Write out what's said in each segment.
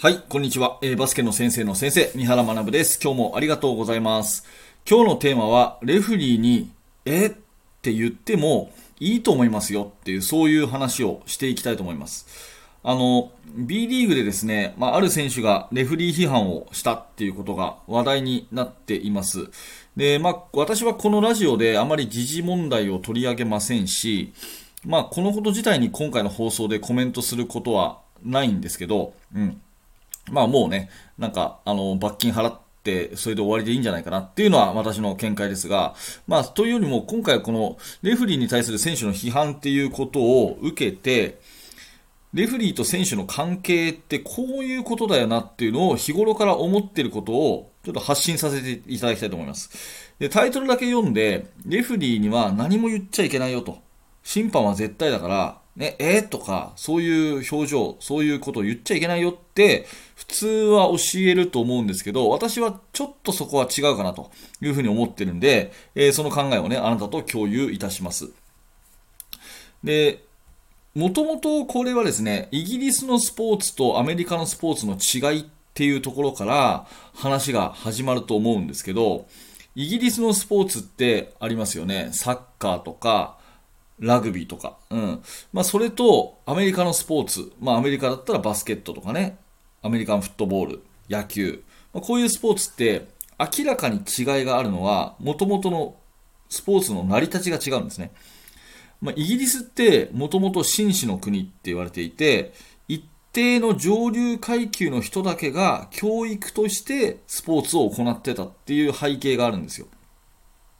はい、こんにちは。えー、バスケの先生の先生、三原学です。今日もありがとうございます。今日のテーマは、レフリーに、え？って言ってもいいと思いますよっていう、そういう話をしていきたいと思います。あの、B リーグでですね、まあ、ある選手がレフリー批判をしたっていうことが話題になっています。で、まあ、私はこのラジオであまり時事問題を取り上げませんし、まあ、このこと自体に今回の放送でコメントすることはないんですけど、うん。まあもうね、なんか、あの、罰金払って、それで終わりでいいんじゃないかなっていうのは私の見解ですが、まあ、というよりも今回はこのレフリーに対する選手の批判っていうことを受けて、レフリーと選手の関係ってこういうことだよなっていうのを日頃から思ってることをちょっと発信させていただきたいと思います。で、タイトルだけ読んで、レフリーには何も言っちゃいけないよと。審判は絶対だから、ね、えー、とか、そういう表情、そういうことを言っちゃいけないよって、普通は教えると思うんですけど、私はちょっとそこは違うかなというふうに思ってるんで、えー、その考えをね、あなたと共有いたします。で、もともとこれはですね、イギリスのスポーツとアメリカのスポーツの違いっていうところから話が始まると思うんですけど、イギリスのスポーツってありますよね。サッカーとか、ラグビーとか。うん。まあ、それと、アメリカのスポーツ。まあ、アメリカだったらバスケットとかね。アメリカンフットボール、野球。まあ、こういうスポーツって、明らかに違いがあるのは、もともとのスポーツの成り立ちが違うんですね。まあ、イギリスって、もともと紳士の国って言われていて、一定の上流階級の人だけが教育としてスポーツを行ってたっていう背景があるんですよ。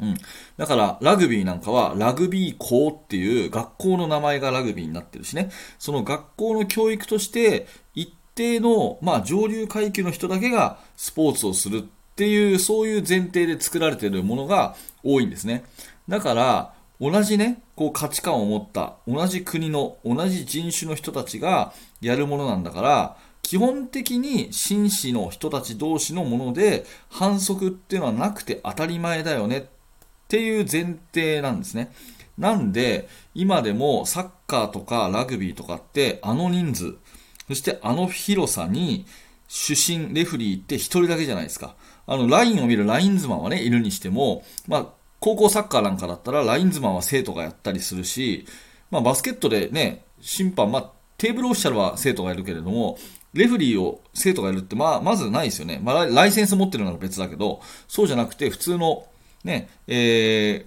うん。だから、ラグビーなんかは、ラグビー校っていう学校の名前がラグビーになってるしね。その学校の教育として、一定の、まあ、上流階級の人だけがスポーツをするっていう、そういう前提で作られてるものが多いんですね。だから、同じね、こう価値観を持った、同じ国の、同じ人種の人たちがやるものなんだから、基本的に紳士の人たち同士のもので反則っていうのはなくて当たり前だよねていう前提なんですね。なんで、今でもサッカーとかラグビーとかってあの人数、そしてあの広さに主審、レフリーって一人だけじゃないですか。あの、ラインを見るラインズマンはね、いるにしても、まあ、高校サッカーなんかだったらラインズマンは生徒がやったりするし、まあ、バスケットでね、審判、まあ、テーブルオフィシャルは生徒がいるけれども、レフリーを生徒がいるって、まあ、まずないですよね。まあ、ライセンス持ってるなら別だけど、そうじゃなくて、普通のね、えー、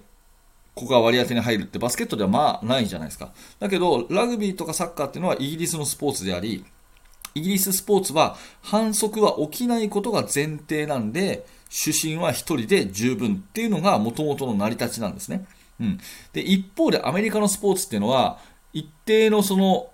ここが割り当てに入るってバスケットではまあないじゃないですか。だけど、ラグビーとかサッカーっていうのはイギリスのスポーツであり、イギリススポーツは反則は起きないことが前提なんで、主審は1人で十分っていうのが元々の成り立ちなんですね。うん。で、一方でアメリカのスポーツっていうのは、一定のその、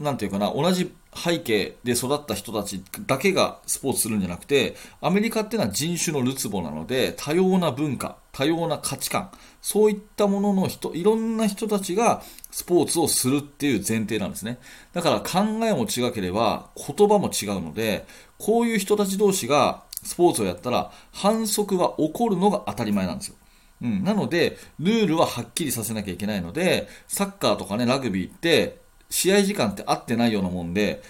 なんていうかな、同じ背景で育った人たちだけがスポーツするんじゃなくて、アメリカっていうのは人種のるつぼなので、多様な文化、多様な価値観、そういったものの人、いろんな人たちがスポーツをするっていう前提なんですね。だから考えも違ければ言葉も違うので、こういう人たち同士がスポーツをやったら反則が起こるのが当たり前なんですよ。うん、なので、ルールははっきりさせなきゃいけないので、サッカーとかね、ラグビーって、試合時間って合ってないようなもんで、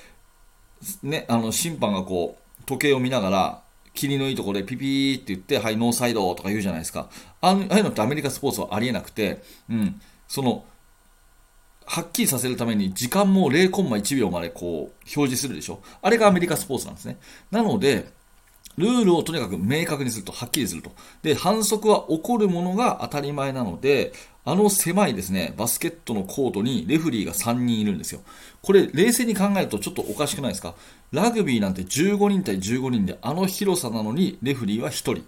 ね、あの、審判がこう、時計を見ながら、霧のいいところでピピーって言って、はい、ノーサイドとか言うじゃないですか。ああいうのってアメリカスポーツはありえなくて、うん、その、はっきりさせるために時間も0コンマ1秒までこう表示するでしょ。あれがアメリカスポーツなんですね。なので、ルールをとにかく明確にすると、はっきりすると。で、反則は起こるものが当たり前なので、あの狭いですね、バスケットのコートにレフリーが3人いるんですよ。これ、冷静に考えるとちょっとおかしくないですか？ラグビーなんて15人対15人であの広さなのにレフリーは1人。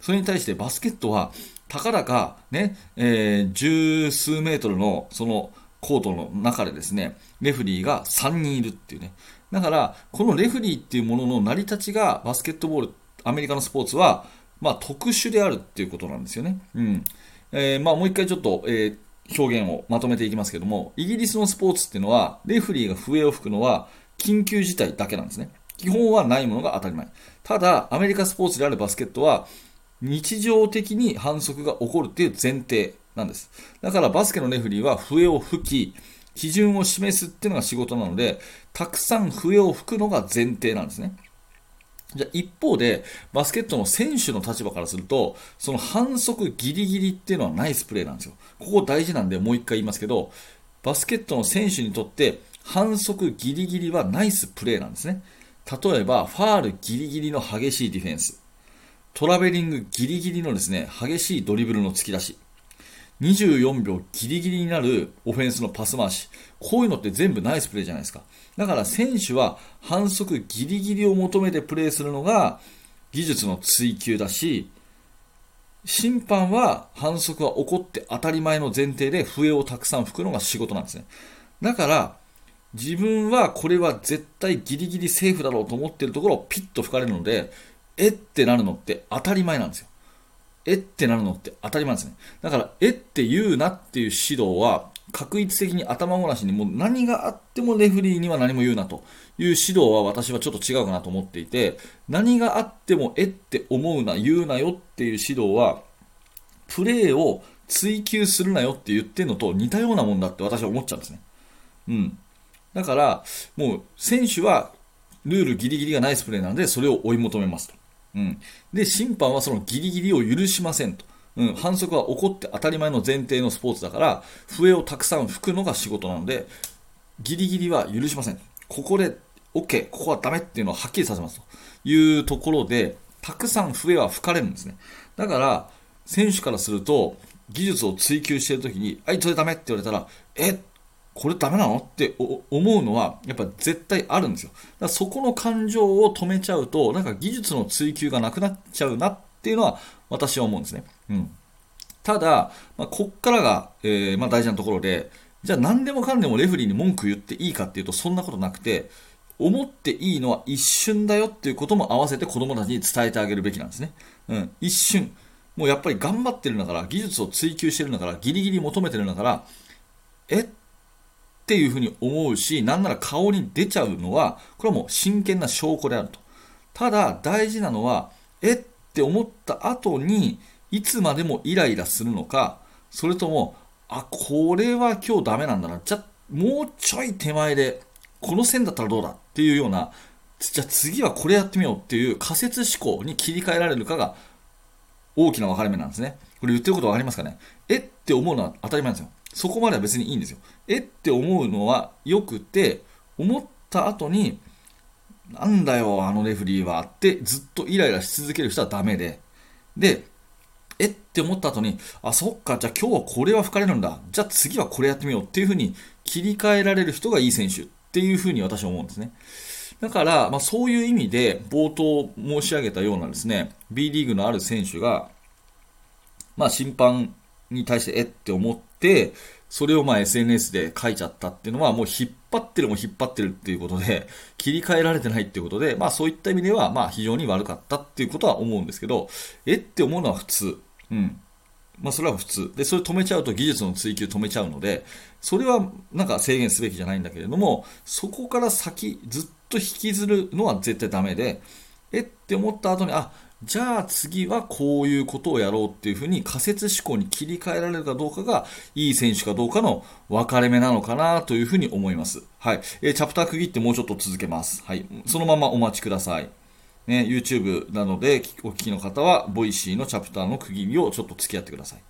それに対してバスケットは、たかだかね、えー、十数メートルのそのコートの中でですね、レフリーが3人いるっていうね。だから、このレフリーっていうものの成り立ちがバスケットボール、アメリカのスポーツは、まあ特殊であるっていうことなんですよね。うん。えー、まあ、もう一回ちょっと、えー、表現をまとめていきますけども、イギリスのスポーツっていうのは、レフリーが笛を吹くのは緊急事態だけなんですね。基本はないものが当たり前。ただ、アメリカスポーツであるバスケットは、日常的に反則が起こるっていう前提なんです。だからバスケのレフリーは笛を吹き、基準を示すっていうのが仕事なので、たくさん笛を吹くのが前提なんですね。じゃ一方で、バスケットの選手の立場からすると、その反則ギリギリっていうのはナイスプレーなんですよ。ここ大事なんでもう一回言いますけど、バスケットの選手にとって反則ギリギリはナイスプレーなんですね。例えば、ファールギリギリの激しいディフェンス。トラベリングギリギリのですね、激しいドリブルの突き出し。24秒ギリギリになるオフェンスのパス回し。こういうのって全部ナイスプレーじゃないですか。だから選手は反則ギリギリを求めてプレーするのが技術の追求だし、審判は反則は起こって当たり前の前提で笛をたくさん吹くのが仕事なんですね。だから、自分はこれは絶対ギリギリセーフだろうと思っているところをピッと吹かれるので、えってなるのって当たり前なんですよ。えってなるのって当たり前ですね。だから、えって言うなっていう指導は、確一的に頭ごなしにもう何があってもレフリーには何も言うなという指導は私はちょっと違うかなと思っていて、何があってもえって思うな、言うなよっていう指導は、プレーを追求するなよって言ってるのと似たようなもんだって私は思っちゃうんですね。うん。だから、もう選手はルールギリギリがナイスプレーなので、それを追い求めますと。うん。で、審判はそのギリギリを許しませんと。うん、反則は起こって当たり前の前提のスポーツだから、笛をたくさん吹くのが仕事なので、ギリギリは許しません。ここで OK、ここはダメっていうのをはっきりさせますというところで、たくさん笛は吹かれるんですね。だから、選手からすると、技術を追求しているときに、はい、それダメって言われたら、え、これダメなの？って思うのは、やっぱ絶対あるんですよ。だからそこの感情を止めちゃうと、なんか技術の追求がなくなっちゃうなっていうのは、私は思うんですね。うん。ただ、まあ、こっからが、えー、まあ、大事なところで、じゃあ何でもかんでもレフリーに文句言っていいかっていうと、そんなことなくて、思っていいのは一瞬だよっていうことも合わせて子供たちに伝えてあげるべきなんですね。うん。一瞬。もうやっぱり頑張ってるんだから、技術を追求してるんだから、ギリギリ求めてるんだから、え？っていうふうに思うし、なんなら顔に出ちゃうのは、これはもう真剣な証拠であると。ただ、大事なのは、えって思った後に、いつまでもイライラするのか、それとも、あ、これは今日ダメなんだな。じゃ、もうちょい手前で、この線だったらどうだ？っていうような、じゃあ次はこれやってみようっていう仮説思考に切り替えられるかが大きな分かれ目なんですね。これ言ってること分かりますかね？えって思うのは当たり前なんですよ。そこまでは別にいいんですよ。えって思うのはよくて、思った後に、なんだよ、あのレフリーはってずっとイライラし続ける人はダメで、で、えって思った後に、あ、そっか、じゃあ今日はこれは吹かれるんだ。じゃあ次はこれやってみようっていう風に切り替えられる人がいい選手っていう風に私は思うんですね。だから、まあ、そういう意味で冒頭申し上げたようなですね、B リーグのある選手が、まあ、審判に対してえって思って、それをまあ SNS で書いちゃったっていうのは、もう引っ張ってるも引っ張ってるっていうことで、切り替えられてないっていうことで、まあそういった意味では、まあ非常に悪かったっていうことは思うんですけど、えって思うのは普通。うん。まあそれは普通。で、それ止めちゃうと技術の追求止めちゃうので、それはなんか制限すべきじゃないんだけれども、そこから先ずっと引きずるのは絶対ダメで、えって思った後に、あ、じゃあ次はこういうことをやろうっていうふうに仮説思考に切り替えられるかどうかがいい選手かどうかの分かれ目なのかなというふうに思います。はい。えー、チャプター区切ってもうちょっと続けます。はい。そのままお待ちください。ね、YouTube なのでお聞きの方は、ボイシーのチャプターの区切りをちょっと付き合ってください。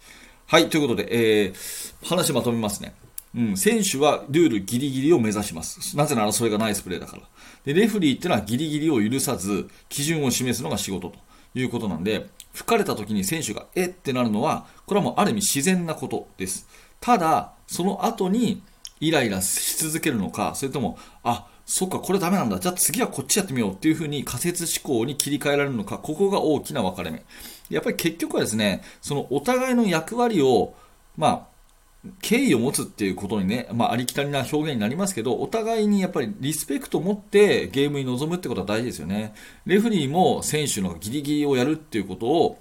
はい。ということで、えー、話まとめますね。うん、選手はルールギリギリを目指します。なぜならそれがナイスプレーだから。で、レフリーってのはギリギリを許さず、基準を示すのが仕事と。いうことなんで、吹かれた時に選手がえってなるのは、これはもうある意味自然なことです。ただ、その後にイライラし続けるのか、それとも、あ、そっか、これダメなんだ。じゃあ次はこっちやってみようっていうふうに仮説思考に切り替えられるのか、ここが大きな分かれ目。やっぱり結局はですね、そのお互いの役割を、まあ、敬意を持つっていうことにね、まあ、ありきたりな表現になりますけど、お互いにやっぱりリスペクトを持ってゲームに臨むってことは大事ですよね。レフリーも選手のギリギリをやるっていうことを、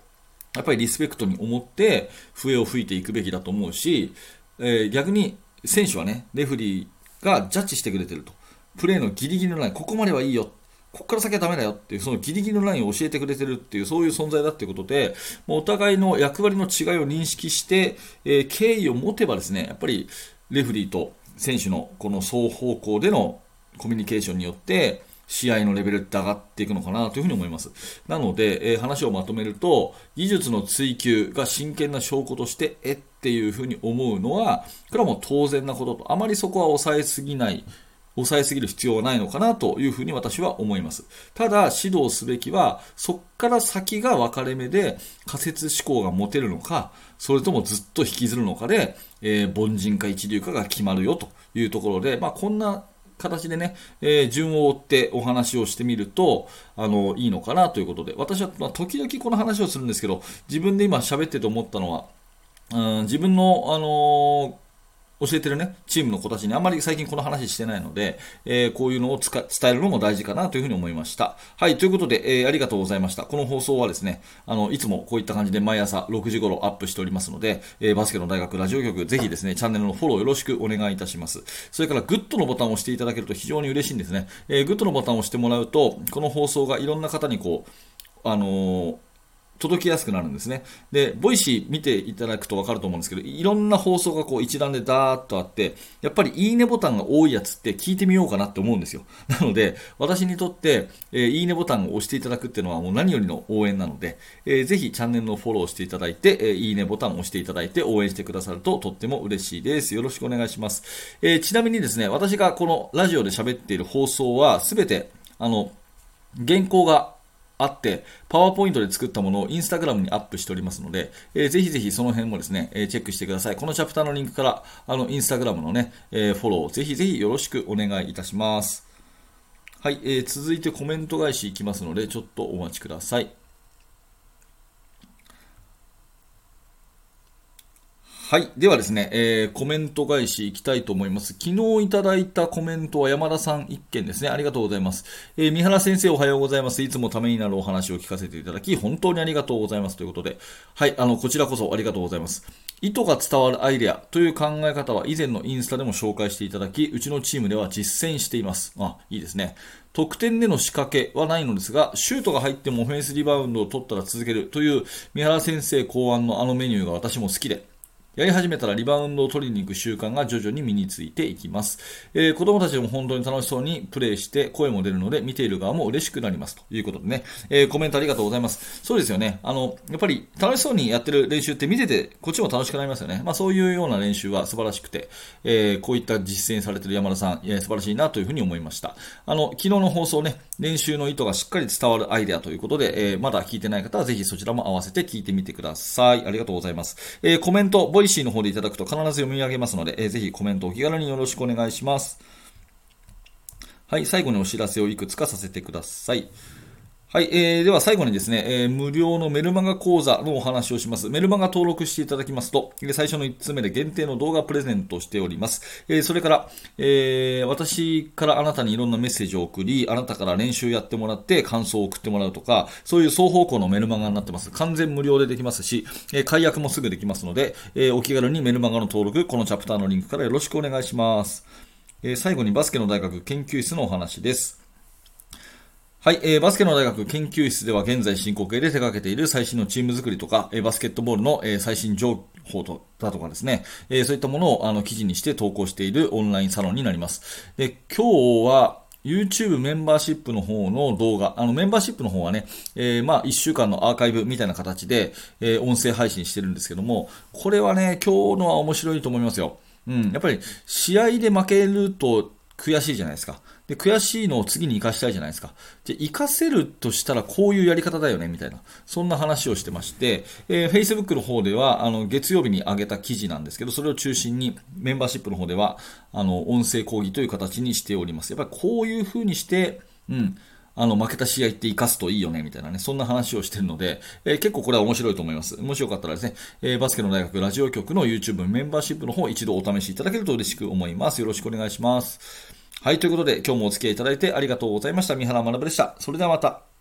やっぱりリスペクトに思って笛を吹いていくべきだと思うし、えー、逆に選手はね、レフリーがジャッジしてくれてると。プレーのギリギリのライン、ここまではいいよ。ここから先はダメだよっていう、そのギリギリのラインを教えてくれてるっていう、そういう存在だっていうことで、もうお互いの役割の違いを認識して、えー、敬意を持てばですね、やっぱりレフリーと選手のこの双方向でのコミュニケーションによって、試合のレベルって上がっていくのかなというふうに思います。なので、えー、話をまとめると、技術の追求が真剣な証拠として、えっていうふうに思うのは、これはもう当然なことと、あまりそこは抑えすぎない、抑えすぎる必要はないのかなというふうに私は思います。ただ、指導すべきは、そこから先が分かれ目で仮説思考が持てるのか、それともずっと引きずるのかで、えー、凡人か一流かが決まるよというところで、まあ、こんな形でね、えー、順を追ってお話をしてみると、あの、いいのかなということで、私は、ま、時々この話をするんですけど、自分で今喋ってて思ったのは、うん、自分の、あのー教えてるね、チームの子たちにあんまり最近この話してないので、えー、こういうのを伝えるのも大事かなというふうに思いました。はい、ということで、えー、ありがとうございました。この放送はですね、あの、いつもこういった感じで毎朝6時頃アップしておりますので、えー、バスケの大学ラジオ局、ぜひですね、チャンネルのフォローよろしくお願いいたします。それから、グッドのボタンを押していただけると非常に嬉しいんですね。えグッドのボタンを押してもらうと、この放送がいろんな方にこう、あの届きやすくなるんですね。で、ボイシー見ていただくと分かると思うんですけど、いろんな放送がこう一覧でダーッとあって、やっぱりいいねボタンが多いやつって聞いてみようかなって思うんですよ。なので、私にとって、えー、いいねボタンを押していただくっていうのはもう何よりの応援なので、えー、ぜひチャンネルのフォローしていただいて、えー、いいねボタンを押していただいて応援してくださるととっても嬉しいです。よろしくお願いします。えー、ちなみにですね、私がこのラジオで喋っている放送はすべて、あの、原稿があって、パワーポイントで作ったものをインスタグラムにアップしておりますので、えー、ぜひぜひその辺もですね、えー、チェックしてください。このチャプターのリンクから、あの、インスタグラムのね、えー、フォロー、ぜひぜひよろしくお願いいたします。はい、えー、続いてコメント返しいきますので、ちょっとお待ちください。はい。ではですね、えー、コメント返しいきたいと思います。昨日いただいたコメントは山田さん一件ですね。ありがとうございます。えー、三原先生おはようございます。いつもためになるお話を聞かせていただき、本当にありがとうございます。ということで、はい。あの、こちらこそありがとうございます。意図が伝わるアイデアという考え方は以前のインスタでも紹介していただき、うちのチームでは実践しています。あ、いいですね。得点での仕掛けはないのですが、シュートが入ってもオフェンスリバウンドを取ったら続けるという三原先生考案のあのメニューが私も好きで、やり始めたらリバウンドを取りに行く習慣が徐々に身についていきます。えー、子供たちも本当に楽しそうにプレイして声も出るので見ている側も嬉しくなりますということでね、えー、コメントありがとうございます。そうですよね。あの、やっぱり楽しそうにやってる練習って見ててこっちも楽しくなりますよね。まあそういうような練習は素晴らしくて、えー、こういった実践されてる山田さん、え、素晴らしいなというふうに思いました。あの、昨日の放送ね、練習の意図がしっかり伝わるアイデアということで、え、まだ聞いてない方はぜひそちらも合わせて聞いてみてください。ありがとうございます。え、コメント、ボイシーの方でいただくと必ず読み上げますので、えー、ぜひコメントお気軽によろしくお願いします。はい、最後にお知らせをいくつかさせてください。はい、えー、では最後にですね、えー、無料のメルマガ講座のお話をします。メルマガ登録していただきますと、最初の1つ目で限定の動画プレゼントしております。えー、それから、えー、私からあなたにいろんなメッセージを送り、あなたから練習やってもらって感想を送ってもらうとか、そういう双方向のメルマガになってます。完全無料でできますし、えー、解約もすぐできますので、えー、お気軽にメルマガの登録、このチャプターのリンクからよろしくお願いします。えー、最後にバスケの大学研究室のお話です。はい、えー、バスケの大学研究室では現在進行形で手掛けている最新のチーム作りとか、えー、バスケットボールの、えー、最新情報とだとかですね、えー、そういったものをあの記事にして投稿しているオンラインサロンになります。で、今日は YouTube メンバーシップの方の動画、あのメンバーシップの方はね、えー、まあ1週間のアーカイブみたいな形で、えー、音声配信してるんですけども、これはね、今日のは面白いと思いますよ。うん、やっぱり試合で負けると悔しいじゃないですか。で、悔しいのを次に活かしたいじゃないですか。じゃ、活かせるとしたらこういうやり方だよね、みたいな。そんな話をしてまして、えー、Facebook の方では、あの、月曜日に上げた記事なんですけど、それを中心にメンバーシップの方では、あの、音声講義という形にしております。やっぱりこういう風にして、うん、あの、負けた試合って活かすといいよね、みたいなね、そんな話をしてるので、えー、結構これは面白いと思います。もしよかったらですね、えー、バスケの大学ラジオ局の YouTube メンバーシップの方一度お試しいただけると嬉しく思います。よろしくお願いします。はい、ということで今日もお付き合いいただいてありがとうございました。三原学でした。それではまた。